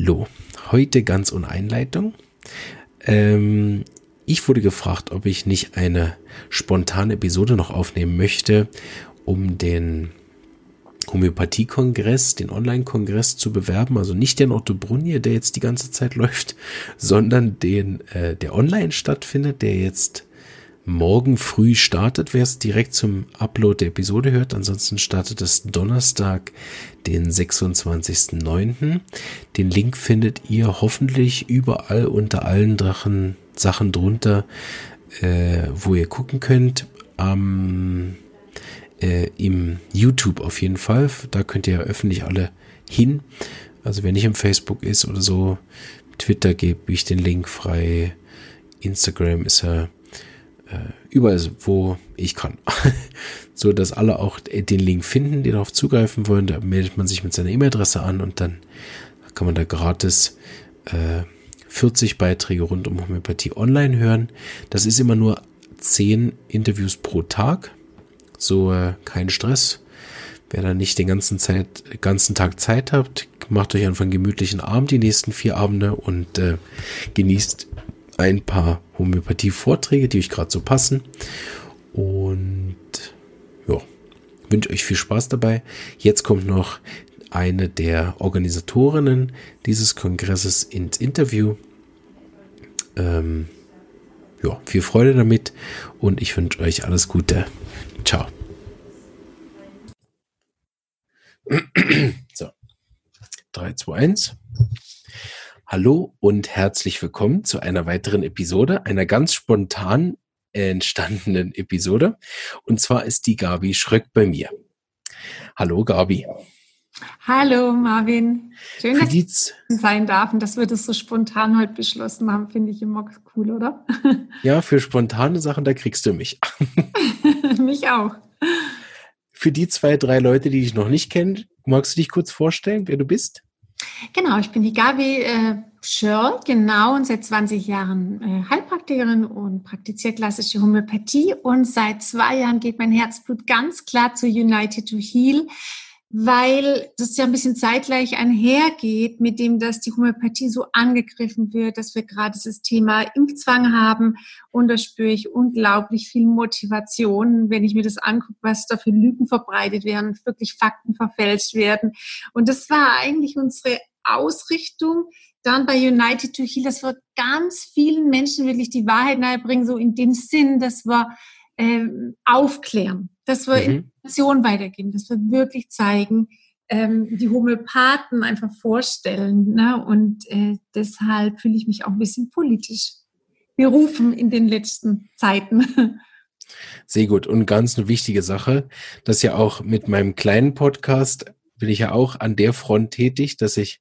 Hallo, heute ganz ohne Einleitung. Ähm, ich wurde gefragt, ob ich nicht eine spontane Episode noch aufnehmen möchte, um den Homöopathie-Kongress, den Online-Kongress zu bewerben. Also nicht den Otto Brunje, der jetzt die ganze Zeit läuft, sondern den, äh, der online stattfindet, der jetzt morgen früh startet, wer es direkt zum Upload der Episode hört. Ansonsten startet es Donnerstag, den 26.09. Den Link findet ihr hoffentlich überall unter allen Drachen Sachen drunter, äh, wo ihr gucken könnt. Am äh, im YouTube auf jeden Fall. Da könnt ihr ja öffentlich alle hin. Also wer nicht im Facebook ist oder so, Twitter gebe ich den Link frei. Instagram ist er überall, wo ich kann. so dass alle auch den Link finden, die darauf zugreifen wollen. Da meldet man sich mit seiner E-Mail-Adresse an und dann kann man da gratis äh, 40 Beiträge rund um Homöopathie online hören. Das ist immer nur 10 Interviews pro Tag. So äh, kein Stress. Wer da nicht den ganzen, Zeit, ganzen Tag Zeit habt, macht euch einfach einen gemütlichen Abend die nächsten vier Abende und äh, genießt ein paar Homöopathie-Vorträge, die euch gerade so passen. Und ja, wünsche euch viel Spaß dabei. Jetzt kommt noch eine der Organisatorinnen dieses Kongresses ins Interview. Ähm, ja, viel Freude damit und ich wünsche euch alles Gute. Ciao. So. 3, 2, 1. Hallo und herzlich willkommen zu einer weiteren Episode, einer ganz spontan entstandenen Episode. Und zwar ist die Gabi Schröck bei mir. Hallo Gabi. Hallo Marvin. Schön, Für dass ich sein darf und dass wir das so spontan heute beschlossen haben, finde ich immer cool, oder? Ja, für spontane Sachen, da kriegst du mich. mich auch. Für die zwei, drei Leute, die dich noch nicht kennen, magst du dich kurz vorstellen, wer du bist? Genau, ich bin die Gabi äh, Schörl, genau, und seit 20 Jahren äh, Heilpraktikerin und praktiziere klassische Homöopathie. Und seit zwei Jahren geht mein Herzblut ganz klar zu United to Heal weil das ja ein bisschen zeitgleich einhergeht mit dem, dass die Homöopathie so angegriffen wird, dass wir gerade das Thema Impfzwang haben. Und da spüre ich unglaublich viel Motivation, wenn ich mir das angucke, was da für Lügen verbreitet werden, wirklich Fakten verfälscht werden. Und das war eigentlich unsere Ausrichtung, dann bei United to Heal, dass wir ganz vielen Menschen wirklich die Wahrheit nahebringen, so in dem Sinn, dass wir ähm, aufklären, dass wir mhm. Informationen weitergeben, dass wir wirklich zeigen, ähm, die Homöopathen einfach vorstellen. Ne? Und äh, deshalb fühle ich mich auch ein bisschen politisch berufen in den letzten Zeiten. Sehr gut. Und ganz eine wichtige Sache, dass ja auch mit meinem kleinen Podcast bin ich ja auch an der Front tätig, dass ich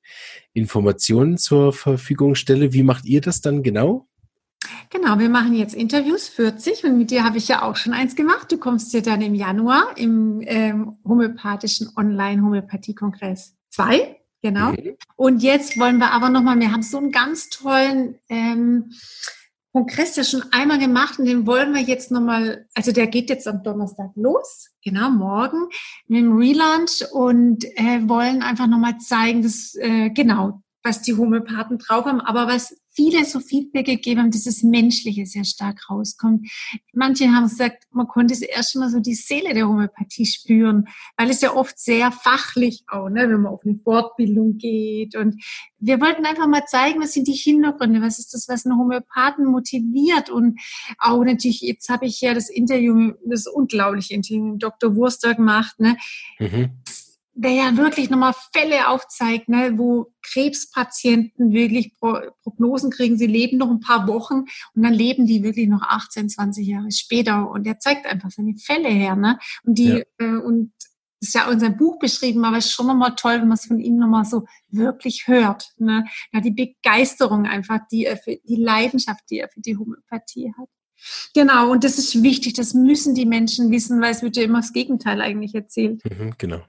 Informationen zur Verfügung stelle. Wie macht ihr das dann genau? Genau, wir machen jetzt Interviews 40 und mit dir habe ich ja auch schon eins gemacht. Du kommst ja dann im Januar im ähm, homöopathischen Online-Homöopathie-Kongress 2. Genau. Mhm. Und jetzt wollen wir aber nochmal, wir haben so einen ganz tollen ähm, Kongress ja schon einmal gemacht und den wollen wir jetzt nochmal, also der geht jetzt am Donnerstag los, genau, morgen mit dem Relaunch und äh, wollen einfach nochmal zeigen, dass, äh, genau, was die Homöopathen drauf haben, aber was viele so Feedback gegeben haben, dieses Menschliche sehr stark rauskommt. Manche haben gesagt, man konnte es erst mal so die Seele der Homöopathie spüren, weil es ja oft sehr fachlich auch, ne, wenn man auf eine Fortbildung geht. Und wir wollten einfach mal zeigen, was sind die Hintergründe, was ist das, was einen Homöopathen motiviert. Und auch natürlich, jetzt habe ich ja das Interview, das unglaubliche Interview mit Dr. Wurster gemacht, ne. Mhm der ja wirklich nochmal Fälle aufzeigt, ne, wo Krebspatienten wirklich Pro Prognosen kriegen, sie leben noch ein paar Wochen und dann leben die wirklich noch 18, 20 Jahre später und er zeigt einfach seine Fälle her, ne? Und die, ja. äh, und das ist ja auch in seinem Buch beschrieben, aber es ist schon nochmal toll, wenn man es von ihm nochmal so wirklich hört. Ne? Ja, die Begeisterung einfach, die er für, die Leidenschaft, die er für die Homöopathie hat. Genau, und das ist wichtig, das müssen die Menschen wissen, weil es wird ja immer das Gegenteil eigentlich erzählt. Mhm, genau.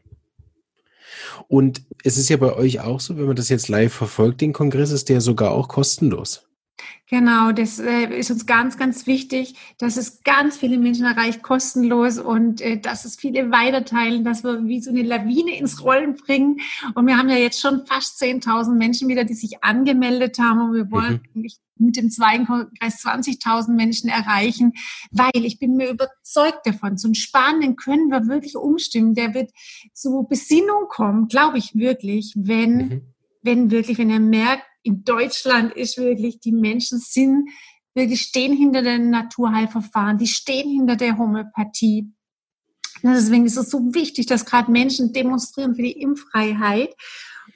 Und es ist ja bei euch auch so, wenn man das jetzt live verfolgt, den Kongress ist der sogar auch kostenlos. Genau, das äh, ist uns ganz, ganz wichtig, dass es ganz viele Menschen erreicht, kostenlos und äh, dass es viele weiterteilen, dass wir wie so eine Lawine ins Rollen bringen. Und wir haben ja jetzt schon fast 10.000 Menschen wieder, die sich angemeldet haben und wir wollen mhm. Mit dem zweiten Kongress 20.000 Menschen erreichen, weil ich bin mir überzeugt davon, so einen Spanien können wir wirklich umstimmen. Der wird zu Besinnung kommen, glaube ich wirklich, wenn, mhm. wenn wirklich, wenn er merkt, in Deutschland ist wirklich, die Menschen sind, wirklich stehen hinter den Naturheilverfahren, die stehen hinter der Homöopathie. Deswegen ist es so wichtig, dass gerade Menschen demonstrieren für die Impffreiheit.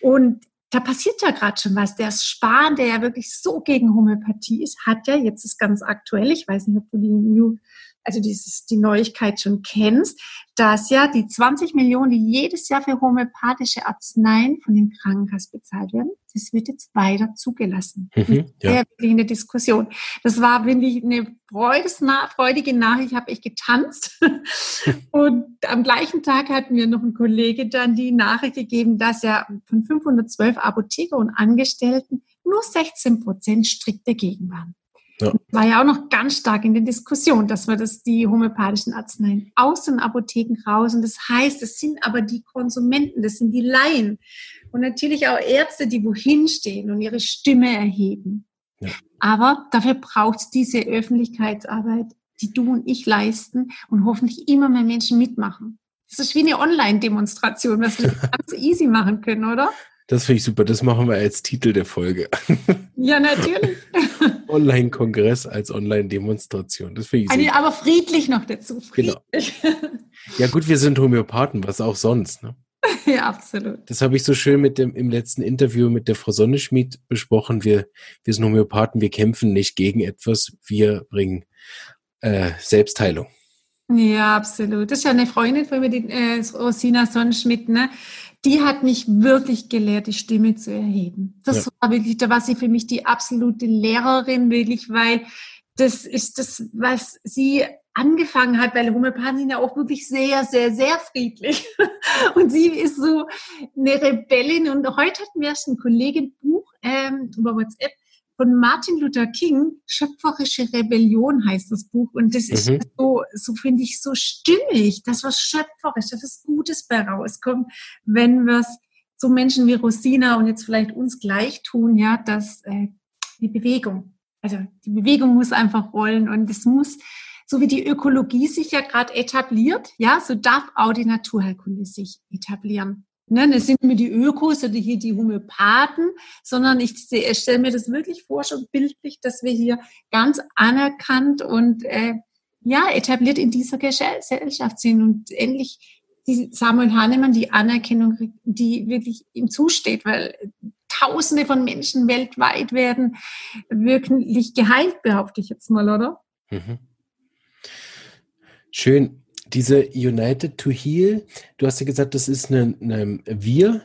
Und da passiert ja gerade schon was. Der Spahn, der ja wirklich so gegen Homöopathie ist, hat ja, jetzt ist ganz aktuell, ich weiß nicht, ob du die New also dieses, die Neuigkeit schon kennst, dass ja die 20 Millionen, die jedes Jahr für homöopathische Arzneien von den Krankenkassen bezahlt werden, das wird jetzt weiter zugelassen. Mhm, ja. in der Diskussion. Das war wirklich eine freudige Nachricht, habe ich getanzt. Und am gleichen Tag hat mir noch ein Kollege dann die Nachricht gegeben, dass ja von 512 Apotheker und Angestellten nur 16 Prozent strikt dagegen waren. Ja. War ja auch noch ganz stark in der Diskussion, dass wir das, die homöopathischen Arzneien aus den Apotheken raus. Und das heißt, es sind aber die Konsumenten, das sind die Laien. Und natürlich auch Ärzte, die wohin stehen und ihre Stimme erheben. Ja. Aber dafür braucht es diese Öffentlichkeitsarbeit, die du und ich leisten und hoffentlich immer mehr Menschen mitmachen. Das ist wie eine Online-Demonstration, was wir ganz easy machen können, oder? Das finde ich super. Das machen wir als Titel der Folge. Ja, natürlich. Online-Kongress als Online-Demonstration. Das finde ich super. Aber friedlich noch dazu. Genau. Ja, gut, wir sind Homöopathen, was auch sonst. Ne? Ja, absolut. Das habe ich so schön mit dem, im letzten Interview mit der Frau Sonneschmied besprochen. Wir, wir sind Homöopathen, wir kämpfen nicht gegen etwas, wir bringen äh, Selbstheilung. Ja, absolut. Das ist ja eine Freundin von mir, die äh, Rosina Sonnenschmidt, ne? Die hat mich wirklich gelehrt, die Stimme zu erheben. Das ja. war wirklich, da war sie für mich die absolute Lehrerin, wirklich, weil das ist das, was sie angefangen hat, weil Homöopathen sind ja auch wirklich sehr, sehr, sehr friedlich. Und sie ist so eine Rebellin. Und heute hatten wir erst ein Kollegenbuch ähm, über WhatsApp von Martin Luther King, Schöpferische Rebellion heißt das Buch. Und das ist mhm. so, so finde ich, so stimmig, das was schöpferisch, das was Gutes bei rauskommt, wenn wir es so Menschen wie Rosina und jetzt vielleicht uns gleich tun, ja, dass äh, die Bewegung, also die Bewegung muss einfach rollen und es muss, so wie die Ökologie sich ja gerade etabliert, ja, so darf auch die Naturheilkunde sich etablieren. Ne, das sind mir die Ökos oder hier die Homöopathen, sondern ich, stelle mir das wirklich vor, schon bildlich, dass wir hier ganz anerkannt und äh, ja, etabliert in dieser Gesellschaft sind und endlich die Samuel Hahnemann die Anerkennung, die wirklich ihm zusteht, weil Tausende von Menschen weltweit werden wirklich geheilt, behaupte ich jetzt mal, oder? Mhm. Schön diese United to Heal, du hast ja gesagt, das ist eine Wir.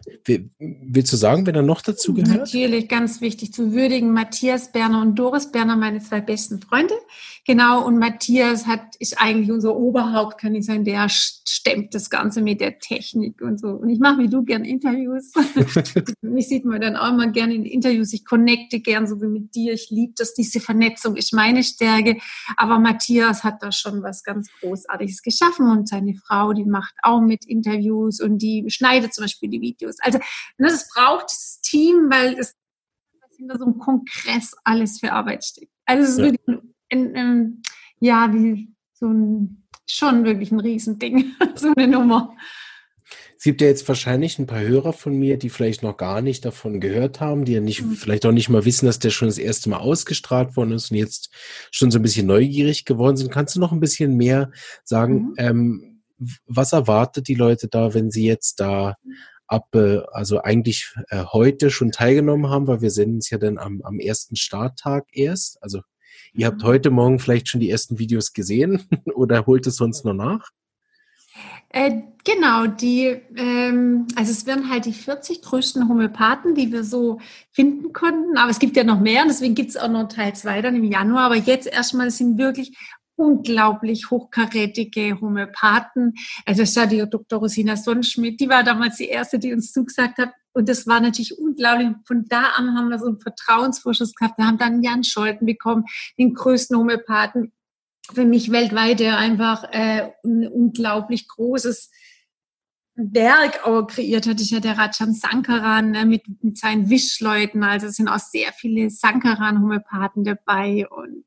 Willst du sagen, wer da noch dazu gehört? Natürlich, ganz wichtig zu würdigen. Matthias Berner und Doris Berner, meine zwei besten Freunde. Genau, und Matthias hat, ist eigentlich unser Oberhaupt, kann ich sagen, der stemmt das Ganze mit der Technik und so. Und ich mache wie du gern Interviews. Mich sieht man dann auch immer gerne in Interviews. Ich connecte gern so wie mit dir. Ich liebe das. Diese Vernetzung ist meine Stärke. Aber Matthias hat da schon was ganz Großartiges geschafft treffen und seine Frau, die macht auch mit Interviews und die schneidet zum Beispiel die Videos. Also das braucht dieses Team, weil es hinter so einem Kongress alles für Arbeit steckt. Also es ist ja. wirklich ein, ein, ein, ja, wie so ein, schon wirklich ein Riesending, so eine Nummer. Es gibt ja jetzt wahrscheinlich ein paar Hörer von mir, die vielleicht noch gar nicht davon gehört haben, die ja nicht, mhm. vielleicht auch nicht mal wissen, dass der schon das erste Mal ausgestrahlt worden ist und jetzt schon so ein bisschen neugierig geworden sind. Kannst du noch ein bisschen mehr sagen, mhm. ähm, was erwartet die Leute da, wenn sie jetzt da ab, äh, also eigentlich äh, heute schon teilgenommen haben, weil wir senden es ja dann am, am ersten Starttag erst. Also ihr habt heute Morgen vielleicht schon die ersten Videos gesehen oder holt es sonst noch nach? Äh, genau, die, ähm, also es werden halt die 40 größten Homöopathen, die wir so finden konnten. Aber es gibt ja noch mehr und deswegen gibt es auch noch Teil 2 dann im Januar. Aber jetzt erstmal sind wirklich unglaublich hochkarätige Homöopathen. Also das war die Dr. Rosina Sonnenschmidt, die war damals die erste, die uns zugesagt hat, Und das war natürlich unglaublich. Von da an haben wir so einen Vertrauensvorschuss gehabt. Wir haben dann Jan Scholten bekommen, den größten Homöopathen für mich weltweit, der einfach äh, ein unglaublich großes Werk auch kreiert hat, ist ja der Rajan Sankaran ne, mit, mit seinen Wischleuten. Also es sind auch sehr viele Sankaran-Homöopathen dabei. Und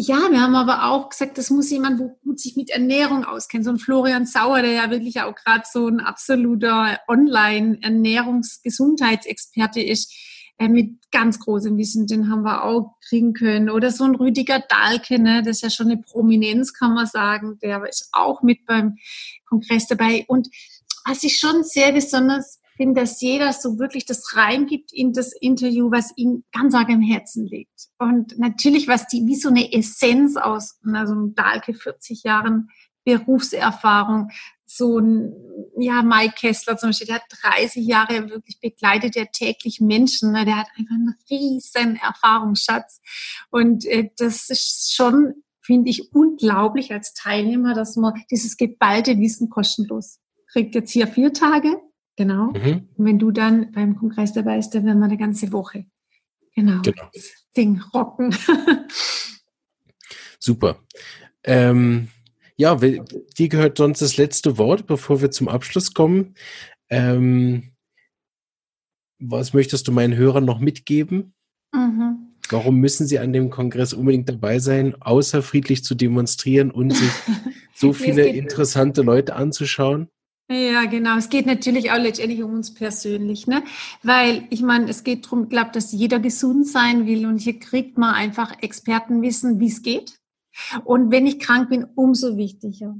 ja, wir haben aber auch gesagt, das muss jemand, wo gut sich mit Ernährung auskennt. So ein Florian Sauer, der ja wirklich auch gerade so ein absoluter Online-Ernährungsgesundheitsexperte ist äh, mit ganz großem Wissen, den haben wir auch kriegen können. Oder so ein Rüdiger Dahlke, ne, das ist ja schon eine Prominenz, kann man sagen, der ist auch mit beim Kongress dabei. Und was ich schon sehr besonders finde, dass jeder so wirklich das reingibt in das Interview, was ihm ganz arg im Herzen liegt. Und natürlich, was die, wie so eine Essenz aus also einem Dahlke 40 Jahren Berufserfahrung, so ein, ja, Mike Kessler zum Beispiel, der hat 30 Jahre wirklich begleitet, der täglich Menschen, ne? der hat einfach einen riesen Erfahrungsschatz. Und äh, das ist schon, finde ich, unglaublich als Teilnehmer, dass man dieses geballte Wissen kostenlos kriegt. Jetzt hier vier Tage, genau. Mhm. Und wenn du dann beim Kongress dabei bist, dann werden wir eine ganze Woche. Genau. genau. Das Ding rocken. Super. Ähm ja, dir gehört sonst das letzte Wort, bevor wir zum Abschluss kommen. Ähm, was möchtest du meinen Hörern noch mitgeben? Mhm. Warum müssen sie an dem Kongress unbedingt dabei sein, außer friedlich zu demonstrieren und sich so viele interessante Leute anzuschauen? Ja, genau. Es geht natürlich auch letztendlich um uns persönlich, ne? Weil ich meine, es geht darum, ich glaube, dass jeder gesund sein will und hier kriegt man einfach Expertenwissen, wie es geht. Und wenn ich krank bin, umso wichtiger.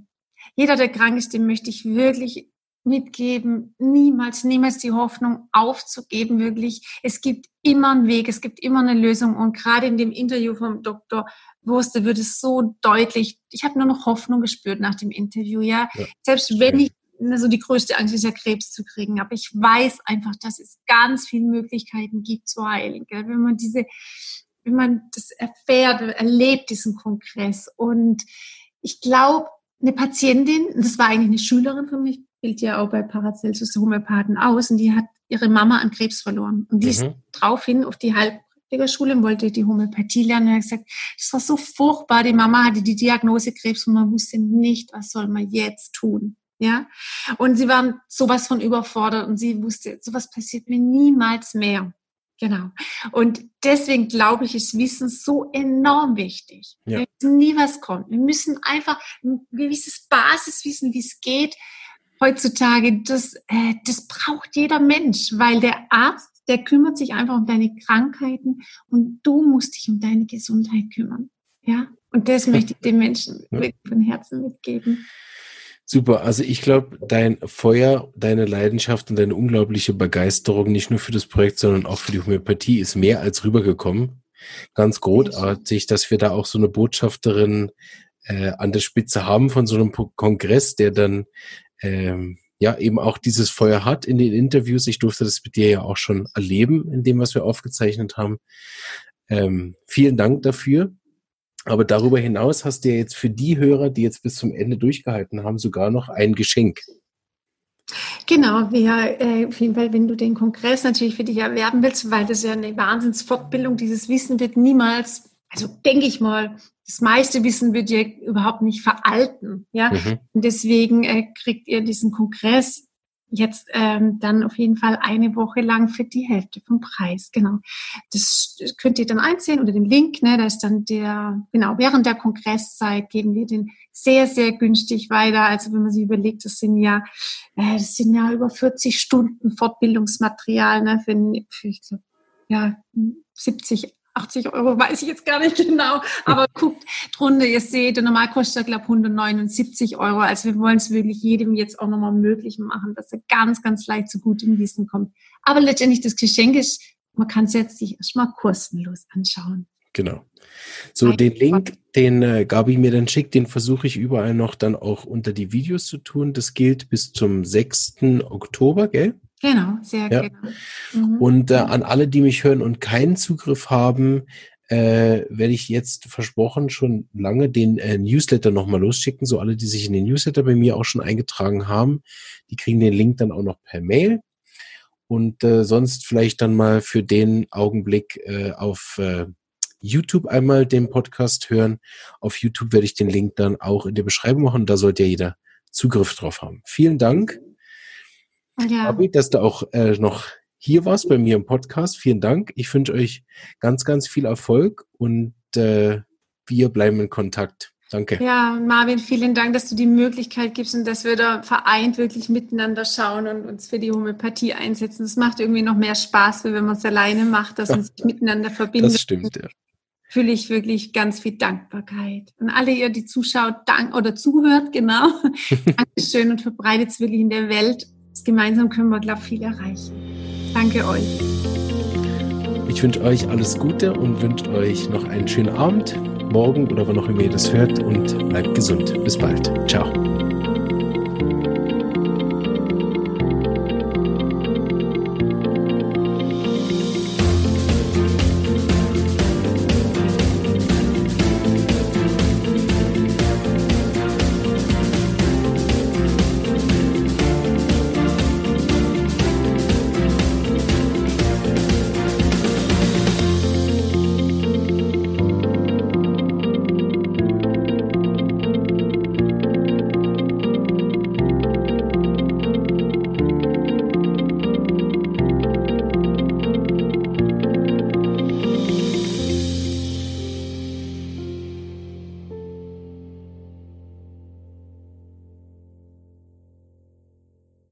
Jeder, der krank ist, dem möchte ich wirklich mitgeben, niemals, niemals die Hoffnung aufzugeben, wirklich. Es gibt immer einen Weg, es gibt immer eine Lösung. Und gerade in dem Interview vom Dr. Wurste wird es so deutlich. Ich habe nur noch Hoffnung gespürt nach dem Interview, ja. ja Selbst wenn ich also die größte Angst ist ja Krebs zu kriegen, aber ich weiß einfach, dass es ganz viele Möglichkeiten gibt zu heilen. Gell? Wenn man diese wie man das erfährt, erlebt, diesen Kongress. Und ich glaube, eine Patientin, das war eigentlich eine Schülerin von mir, gilt ja auch bei Paracelsus Homöopathen aus, und die hat ihre Mama an Krebs verloren. Und die mhm. ist draufhin auf die Heilpraktikerschule und wollte die Homöopathie lernen. Und hat gesagt, das war so furchtbar. Die Mama hatte die Diagnose Krebs und man wusste nicht, was soll man jetzt tun. Ja, und sie waren sowas von überfordert und sie wusste, sowas passiert mir niemals mehr. Genau. Und deswegen glaube ich, ist Wissen so enorm wichtig. Ja. Wir wissen nie, was kommt. Wir müssen einfach ein gewisses Basiswissen, wie es geht. Heutzutage, das, äh, das braucht jeder Mensch, weil der Arzt, der kümmert sich einfach um deine Krankheiten und du musst dich um deine Gesundheit kümmern. Ja. Und das möchte ich den Menschen ja. von Herzen mitgeben. Super, also ich glaube, dein Feuer, deine Leidenschaft und deine unglaubliche Begeisterung nicht nur für das Projekt, sondern auch für die Homöopathie ist mehr als rübergekommen. Ganz großartig, dass wir da auch so eine Botschafterin äh, an der Spitze haben von so einem Kongress, der dann ähm, ja eben auch dieses Feuer hat in den Interviews. Ich durfte das mit dir ja auch schon erleben, in dem, was wir aufgezeichnet haben. Ähm, vielen Dank dafür. Aber darüber hinaus hast du ja jetzt für die Hörer, die jetzt bis zum Ende durchgehalten haben, sogar noch ein Geschenk. Genau, ja, äh, auf jeden Fall, wenn du den Kongress natürlich für dich erwerben willst, weil das ja eine Wahnsinnsfortbildung, dieses Wissen wird niemals, also denke ich mal, das meiste Wissen wird ja überhaupt nicht veralten, ja. Mhm. Und deswegen äh, kriegt ihr diesen Kongress jetzt ähm, dann auf jeden Fall eine Woche lang für die Hälfte vom Preis. Genau. Das könnt ihr dann einsehen unter dem Link. Ne, da ist dann der, genau, während der Kongresszeit geben wir den sehr, sehr günstig weiter. Also wenn man sich überlegt, das sind ja, äh, das sind ja über 40 Stunden Fortbildungsmaterial ne, für, für ich glaube, ja, 70 80 Euro, weiß ich jetzt gar nicht genau, aber guckt drunter, ihr seht, der normal kostet, glaube ich, 179 Euro. Also wir wollen es wirklich jedem jetzt auch nochmal möglich machen, dass er ganz, ganz leicht zu gutem Wissen kommt. Aber letztendlich das Geschenk ist, man kann es jetzt sich erstmal kostenlos anschauen. Genau. So, den Link, den äh, Gabi mir dann schickt, den versuche ich überall noch dann auch unter die Videos zu tun. Das gilt bis zum 6. Oktober, gell? Genau, sehr ja. genau. Mhm. Und äh, an alle, die mich hören und keinen Zugriff haben, äh, werde ich jetzt versprochen schon lange den äh, Newsletter nochmal losschicken. So alle, die sich in den Newsletter bei mir auch schon eingetragen haben, die kriegen den Link dann auch noch per Mail. Und äh, sonst vielleicht dann mal für den Augenblick äh, auf äh, YouTube einmal den Podcast hören. Auf YouTube werde ich den Link dann auch in der Beschreibung machen. Da sollte ja jeder Zugriff drauf haben. Vielen Dank, ja. Abi, dass du auch äh, noch hier warst bei mir im Podcast. Vielen Dank. Ich wünsche euch ganz, ganz viel Erfolg und äh, wir bleiben in Kontakt. Danke. Ja, Marvin, vielen Dank, dass du die Möglichkeit gibst und dass wir da vereint wirklich miteinander schauen und uns für die Homöopathie einsetzen. Das macht irgendwie noch mehr Spaß, wenn man es alleine macht, dass man sich miteinander verbindet. Das stimmt, ja. Fühle ich wirklich ganz viel Dankbarkeit. Und alle ihr, die zuschaut dank oder zuhört, genau. Dankeschön und verbreitet es wirklich in der Welt. Gemeinsam können wir, glaube ich, viel erreichen. Danke euch. Ich wünsche euch alles Gute und wünsche euch noch einen schönen Abend morgen oder wann auch immer ihr das hört und bleibt gesund. Bis bald. Ciao.